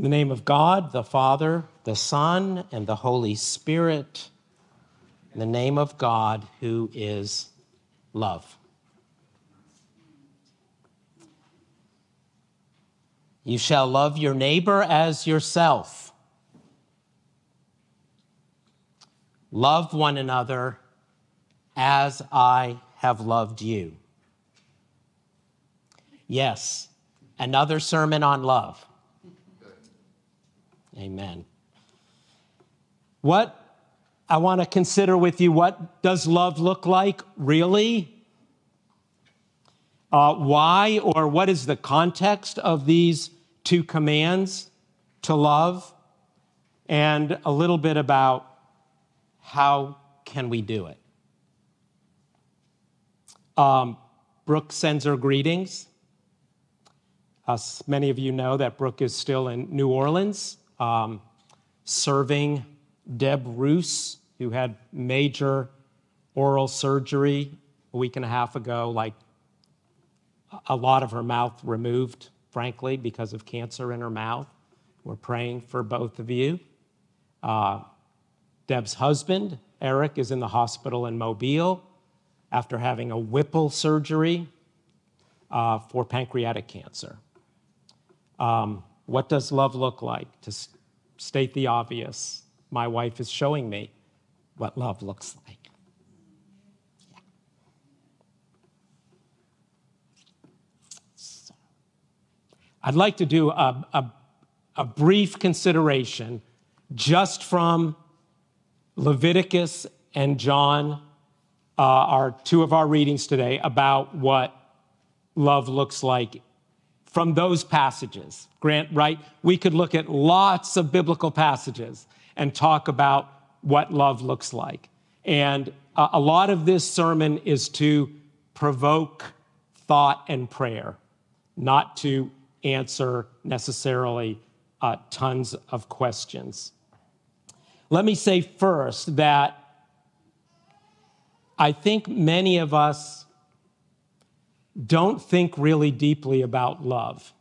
In the name of God, the Father, the Son, and the Holy Spirit, in the name of God, who is love. You shall love your neighbor as yourself. Love one another as I have loved you. Yes, another sermon on love. Amen. What I want to consider with you what does love look like really? Uh, why or what is the context of these two commands to love? And a little bit about how can we do it? Um, Brooke sends her greetings. As many of you know that Brooke is still in New Orleans um, serving Deb Roos, who had major oral surgery a week and a half ago, like a lot of her mouth removed, frankly, because of cancer in her mouth. We're praying for both of you. Uh, Deb's husband, Eric, is in the hospital in Mobile after having a Whipple surgery uh, for pancreatic cancer. Um, what does love look like? To state the obvious, my wife is showing me what love looks like. I'd like to do a, a, a brief consideration just from Leviticus and John, uh, are two of our readings today, about what love looks like from those passages. Grant, right? We could look at lots of biblical passages and talk about what love looks like. And a lot of this sermon is to provoke thought and prayer, not to answer necessarily uh, tons of questions. Let me say first that I think many of us don't think really deeply about love.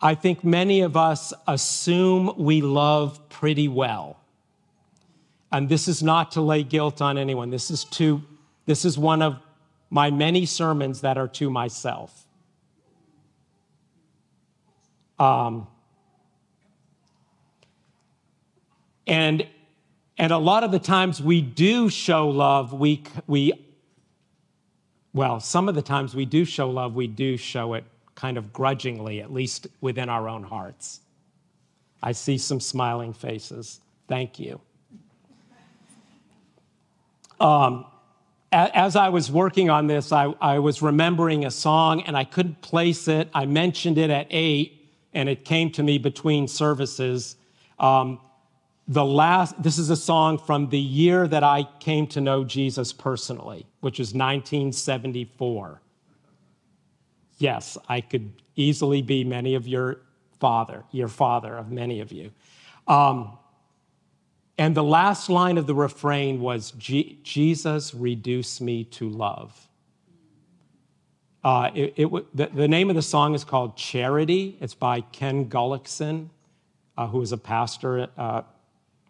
I think many of us assume we love pretty well. And this is not to lay guilt on anyone. This is to this is one of my many sermons that are to myself. Um, and and a lot of the times we do show love, we we well, some of the times we do show love, we do show it kind of grudgingly, at least within our own hearts. I see some smiling faces. Thank you. Um, as I was working on this, I, I, was remembering a song and I couldn't place it. I mentioned it at eight, and it came to me between services. Um, the last, this is a song from the year that I came to know Jesus personally, which was 1974. Yes, I could easily be many of your father, your father of many of you. Um, and the last line of the refrain was Jesus, reduce me to love. Uh, it, it, the, the, name of the song is called Charity. It's by Ken Gulliksen, uh, who is a pastor uh,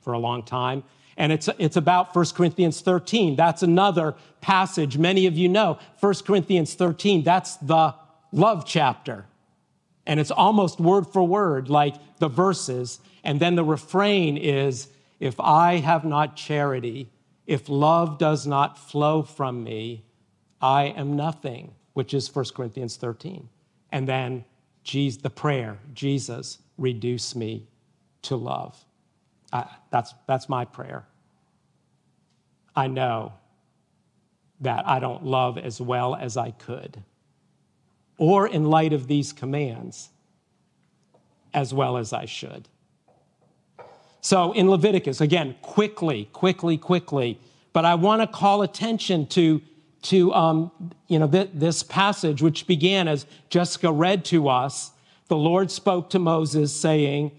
for a long time. And it's, it's about 1 Corinthians 13. That's another passage many of you know. 1 Corinthians 13, that's the love chapter. And it's almost word for word like the verses. And then the refrain is If I have not charity, if love does not flow from me, I am nothing, which is 1 Corinthians 13. And then Jesus, the prayer, Jesus, reduce me to love. I, that's, that's my prayer. I know that I don't love as well as I could, or in light of these commands, as well as I should. So in Leviticus, again, quickly, quickly, quickly, but I want to call attention to, to um, you know, th- this passage, which began as Jessica read to us. The Lord spoke to Moses, saying,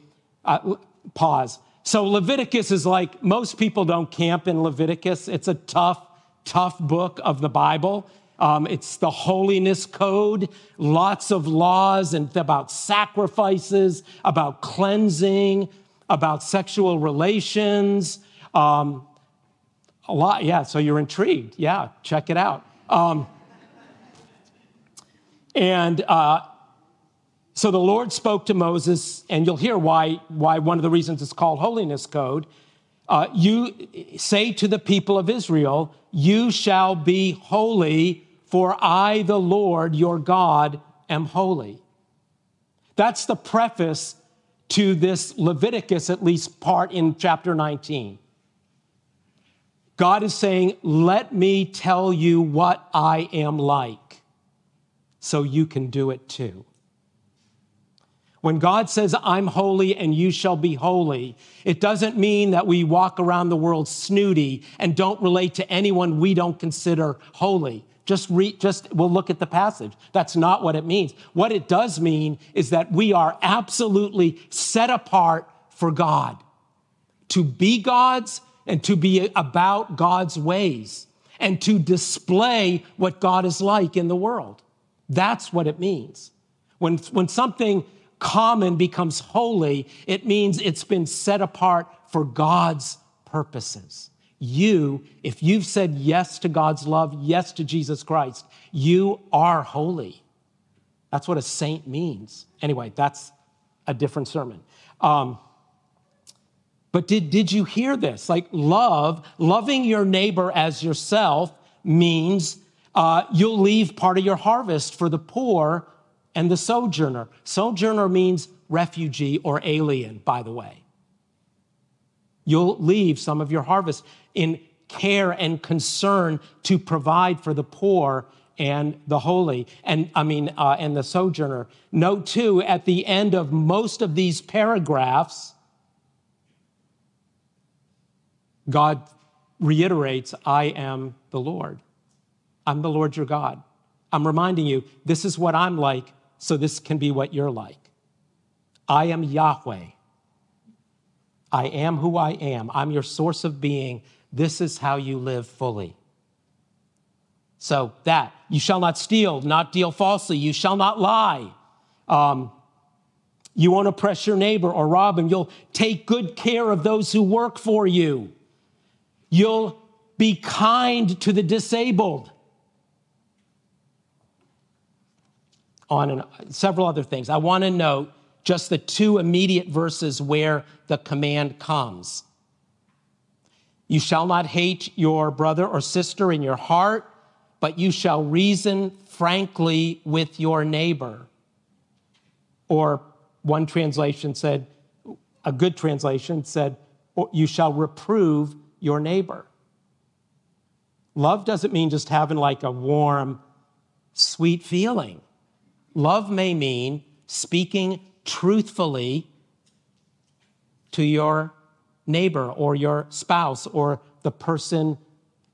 uh, pause. So Leviticus is like most people don't camp in Leviticus. It's a tough, tough book of the Bible. Um, it's the holiness code, lots of laws and about sacrifices, about cleansing, about sexual relations. Um, a lot, yeah. So you're intrigued. Yeah, check it out. Um, and uh, so the Lord spoke to Moses, and you'll hear why, why one of the reasons it's called Holiness Code. Uh, you say to the people of Israel, You shall be holy, for I, the Lord your God, am holy. That's the preface to this Leviticus, at least part in chapter 19. God is saying, Let me tell you what I am like, so you can do it too. When God says, I'm holy and you shall be holy, it doesn't mean that we walk around the world snooty and don't relate to anyone we don't consider holy. Just read, just we'll look at the passage. That's not what it means. What it does mean is that we are absolutely set apart for God. To be God's and to be about God's ways and to display what God is like in the world. That's what it means. When, when something common becomes holy, it means it's been set apart for God's purposes. You, if you've said yes to God's love, yes to Jesus Christ, you are holy. That's what a saint means. Anyway, that's a different sermon. Um, but did, did you hear this? Like, love, loving your neighbor as yourself means uh, you'll leave part of your harvest for the poor and the sojourner. Sojourner means refugee or alien, by the way. You'll leave some of your harvest in care and concern to provide for the poor and the holy, and I mean, uh, and the sojourner. Note too, at the end of most of these paragraphs, God reiterates, I am the Lord. I'm the Lord your God. I'm reminding you, this is what I'm like so this can be what you're like. I am Yahweh. I am who I am. I'm your source of being. This is how you live fully. So, that, you shall not steal, not deal falsely, you shall not lie. Um, you won't oppress your neighbor or rob him. You'll take good care of those who work for you. You'll be kind to the disabled. On and several other things. I want to note just the two immediate verses where the command comes. You shall not hate your brother or sister in your heart, but you shall reason frankly with your neighbor. Or one translation said, a good translation said, you shall reprove your neighbor. Love doesn't mean just having like a warm, sweet feeling. Love may mean speaking truthfully to your neighbor or your spouse or the person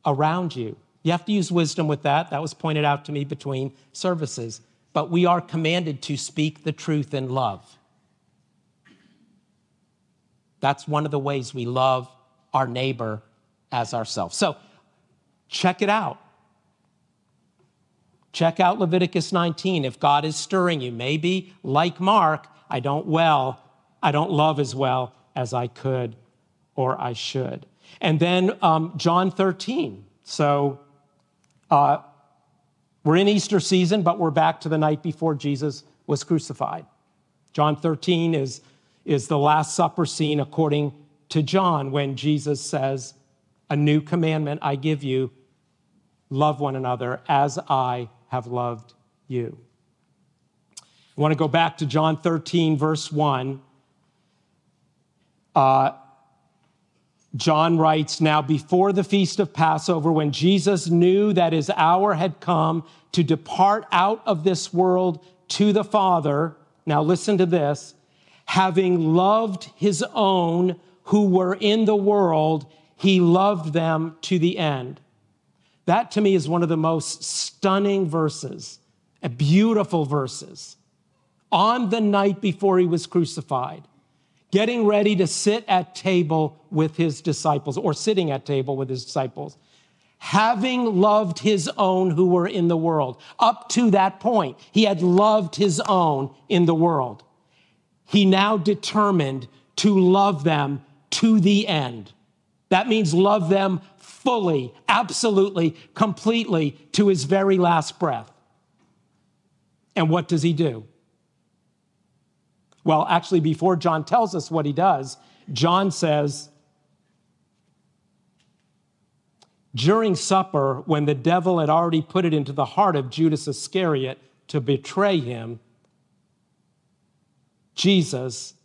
around you. You have to use wisdom with that. That was pointed out to me between services. But we are commanded to speak the truth in love. That's one of the ways we love our neighbor as ourselves. So check it out. Check out Leviticus 19 if God is stirring you. Maybe, like Mark, I don't well, I don't love as well as I could or I should. And then um, John 13. So uh, we're in Easter season, but we're back to the night before Jesus was crucified. John 13 is, is the Last Supper scene according to John when Jesus says, A new commandment I give you love one another as I have loved you. I want to go back to John 13, verse 1. Uh, John writes, Now before the feast of Passover, when Jesus knew that his hour had come to depart out of this world to the Father, now listen to this, having loved his own who were in the world, he loved them to the end. That to me is one of the most stunning verses, beautiful verses. On the night before he was crucified, getting ready to sit at table with his disciples or sitting at table with his disciples, having loved his own who were in the world. Up to that point, he had loved his own in the world. He now determined to love them to the end. That means love them fully, absolutely, completely to his very last breath. And what does he do? Well, actually, before John tells us what he does, John says, during supper, when the devil had already put it into the heart of Judas Iscariot to betray him, Jesus,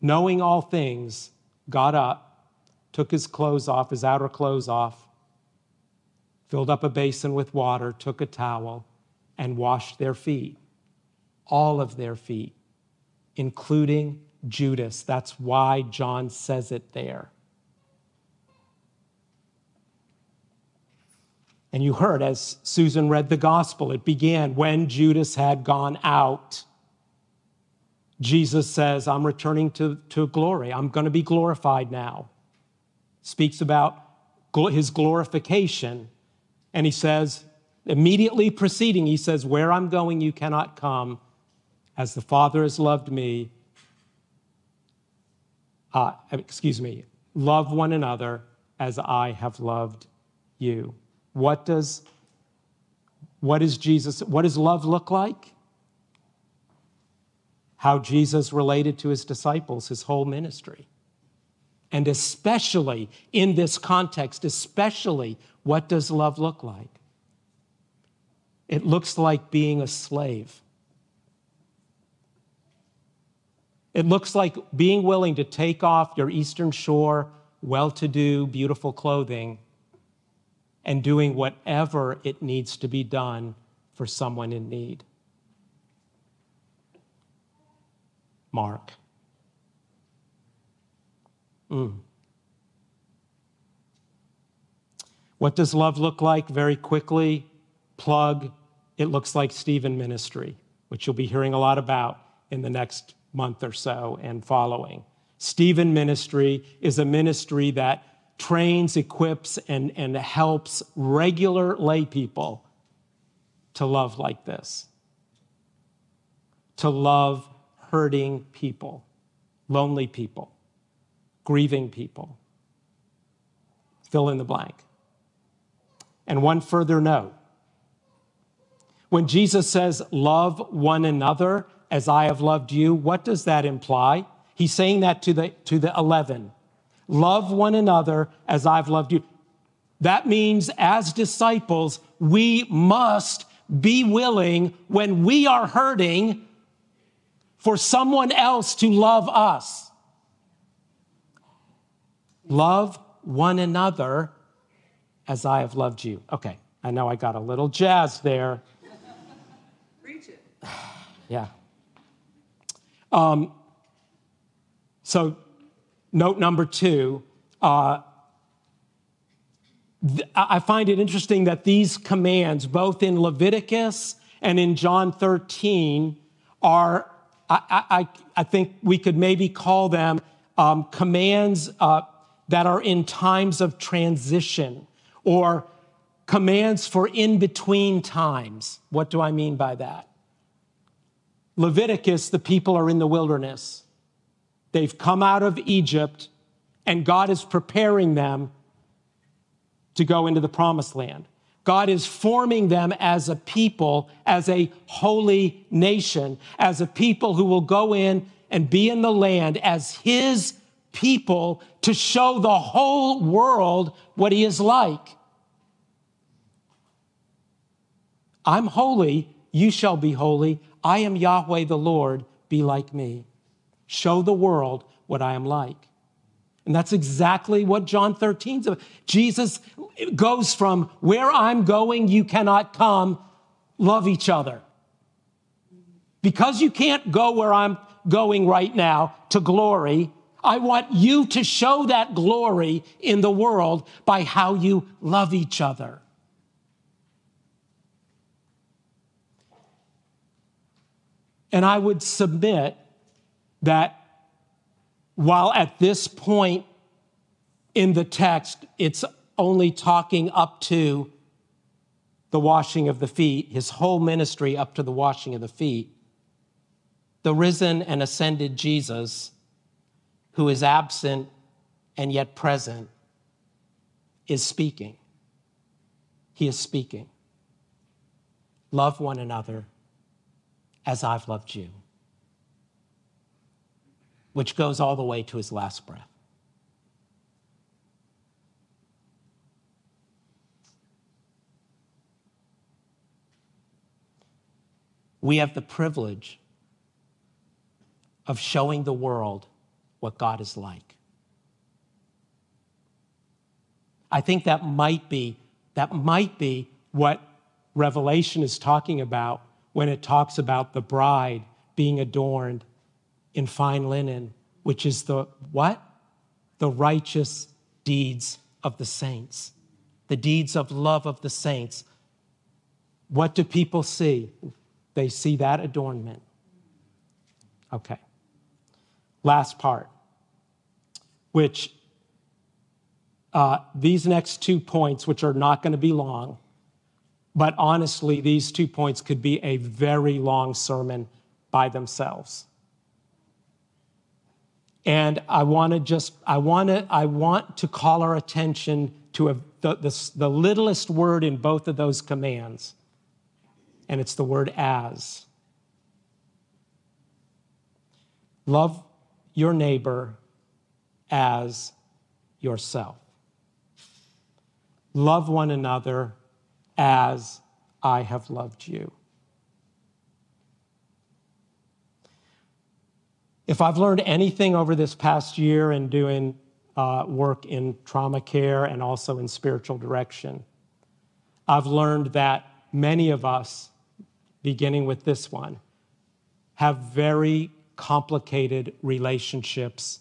knowing all things, got up, took his clothes off, his outer clothes off, filled up a basin with water, took a towel, and washed their feet, all of their feet, including Judas. That's why John says it there. And you heard as Susan read the gospel, it began when Judas had gone out. Jesus says, I'm returning to, to glory. I'm going to be glorified now. Speaks about his glorification. And he says, immediately preceding, he says, Where I'm going, you cannot come. As the Father has loved me, uh, excuse me, love one another as I have loved you. What does what is Jesus what does love look like? How Jesus related to his disciples his whole ministry. And especially in this context, especially what does love look like? It looks like being a slave. It looks like being willing to take off your Eastern Shore, well to do, beautiful clothing and doing whatever it needs to be done for someone in need. Mark. Mm. What does love look like? Very quickly, plug. It looks like Stephen Ministry, which you'll be hearing a lot about in the next month or so and following. Stephen Ministry is a ministry that trains, equips, and, and helps regular lay people to love like this, to love hurting people, lonely people, grieving people. Fill in the blank. And one further note when Jesus says, Love one another as I have loved you, what does that imply? He's saying that to the, to the 11. Love one another as I've loved you. That means, as disciples, we must be willing when we are hurting for someone else to love us. Love one another as I have loved you. Okay, I know I got a little jazz there. Preach it. yeah. Um, so Note number two, uh, th- I find it interesting that these commands, both in Leviticus and in John 13, are, I, I, I think we could maybe call them um, commands uh, that are in times of transition or commands for in between times. What do I mean by that? Leviticus, the people are in the wilderness. They've come out of Egypt, and God is preparing them to go into the promised land. God is forming them as a people, as a holy nation, as a people who will go in and be in the land as his people to show the whole world what he is like. I'm holy, you shall be holy. I am Yahweh the Lord, be like me show the world what I am like. And that's exactly what John 13 is about. Jesus goes from where I'm going, you cannot come, love each other. Because you can't go where I'm going right now to glory, I want you to show that glory in the world by how you love each other. And I would submit that while at this point in the text, it's only talking up to the washing of the feet, his whole ministry up to the washing of the feet. The risen and ascended Jesus, who is absent and yet present, is speaking. He is speaking. Love one another as I've loved you, which goes all the way to his last breath. We have the privilege of showing the world what God is like. I think that might be that might be what Revelation is talking about when it talks about the bride being adorned in fine linen, which is the what? The righteous deeds of the saints, the deeds of love of the saints. What do people see? They see that adornment. Okay. Last part, which uh, these next two points, which are not going to be long, but honestly, these two points could be a very long sermon by themselves. And I want to just, I want to, I want to call our attention to a, the, the, the littlest word in both of those commands, and it's the word as. Love your neighbor as yourself. Love one another as I have loved you. If I've learned anything over this past year in doing uh, work in trauma care and also in spiritual direction, I've learned that many of us, beginning with this one, have very complicated relationships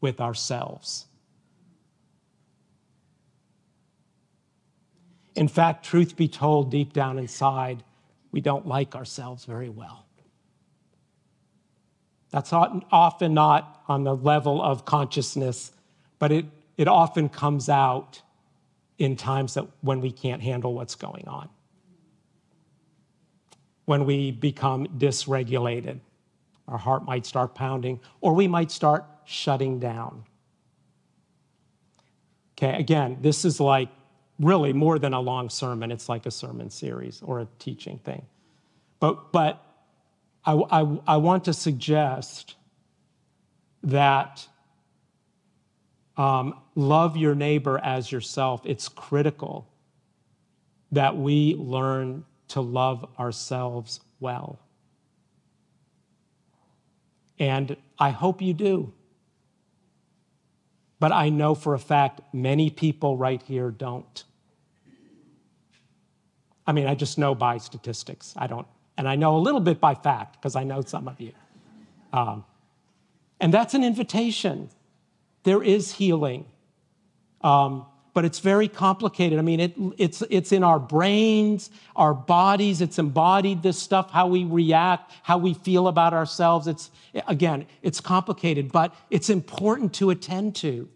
with ourselves. In fact, truth be told, deep down inside, we don't like ourselves very well. That's often not on the level of consciousness, but it, it often comes out in times that when we can't handle what's going on. When we become dysregulated, our heart might start pounding, or we might start shutting down. Okay, again, this is like really more than a long sermon. It's like a sermon series or a teaching thing. But, but I, I, I want to suggest that um, love your neighbor as yourself. It's critical that we learn to love ourselves well. And I hope you do. But I know for a fact many people right here don't. I mean, I just know by statistics. I don't, and I know a little bit by fact because I know some of you. Um, and that's an invitation. There is healing. Um, but it's very complicated. I mean, it, it's, it's in our brains, our bodies, it's embodied, this stuff, how we react, how we feel about ourselves. It's, again, it's complicated, but it's important to attend to.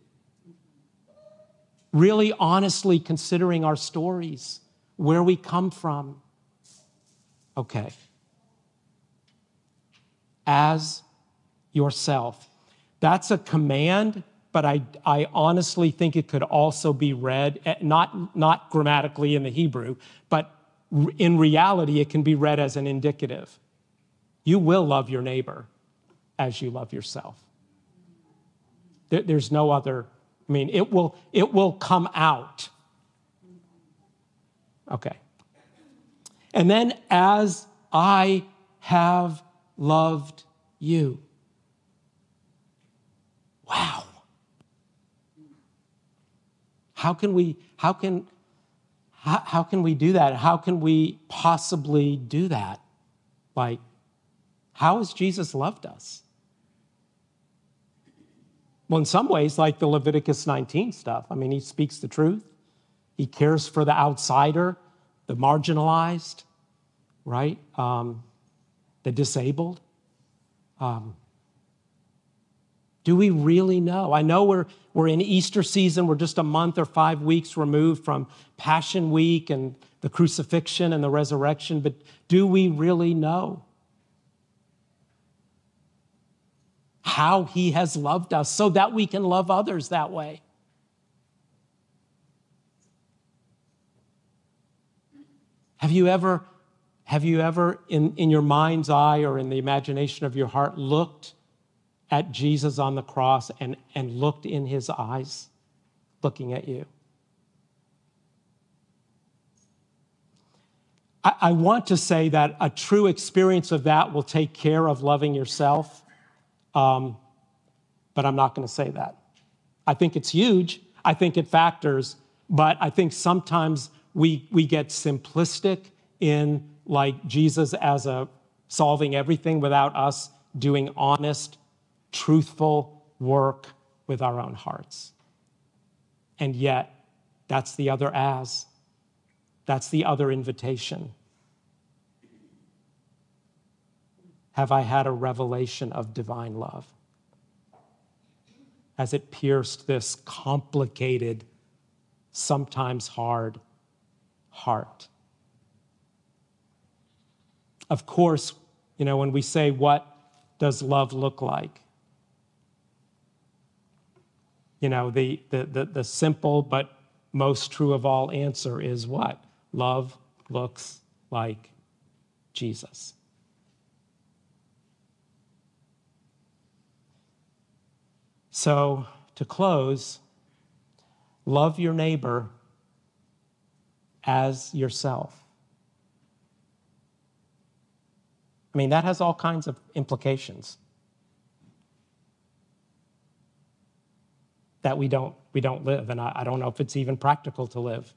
Really honestly considering our stories, where we come from. Okay. As yourself. That's a command but I, I honestly think it could also be read, eh, not, not grammatically in the Hebrew, but in reality, it can be read as an indicative. You will love your neighbor as you love yourself. There, there's no other, I mean, it will, it will come out. Okay. And then, as I have loved you. How can we, how can, how, how can we do that? How can we possibly do that? Like, how has Jesus loved us? Well, in some ways, like the Leviticus 19 stuff, I mean, he speaks the truth. He cares for the outsider, the marginalized, right? Um, the disabled. Um, Do we really know? I know we're, we're in Easter season, we're just a month or five weeks removed from Passion Week and the crucifixion and the resurrection, but do we really know how he has loved us so that we can love others that way? Have you ever, have you ever in, in your mind's eye or in the imagination of your heart looked at Jesus on the cross and, and looked in his eyes, looking at you? I, I want to say that a true experience of that will take care of loving yourself, um, but I'm not going to say that. I think it's huge. I think it factors, but I think sometimes we, we get simplistic in like Jesus as a solving everything without us doing honest, truthful work with our own hearts. And yet, that's the other as. That's the other invitation. Have I had a revelation of divine love? As it pierced this complicated, sometimes hard heart? Of course, you know, when we say, What does love look like? You know, the, the, the, the simple but most true of all answer is what? Love looks like Jesus. So, to close, love your neighbor as yourself. I mean, that has all kinds of implications that we don't, we don't live, and I, I don't know if it's even practical to live.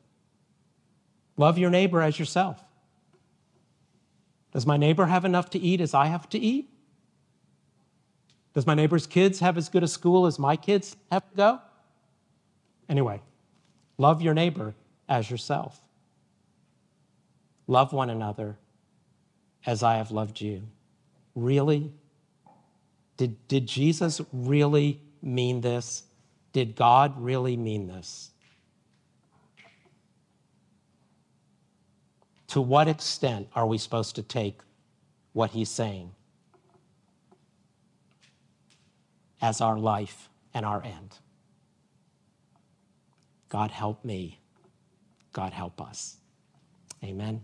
Love your neighbor as yourself. Does my neighbor have enough to eat as I have to eat? Does my neighbor's kids have as good a school as my kids have to go? Anyway, love your neighbor as yourself. Love one another as I have loved you. Really? Did, did Jesus really mean this? Did God really mean this? To what extent are we supposed to take what he's saying as our life and our end? God help me. God help us. Amen.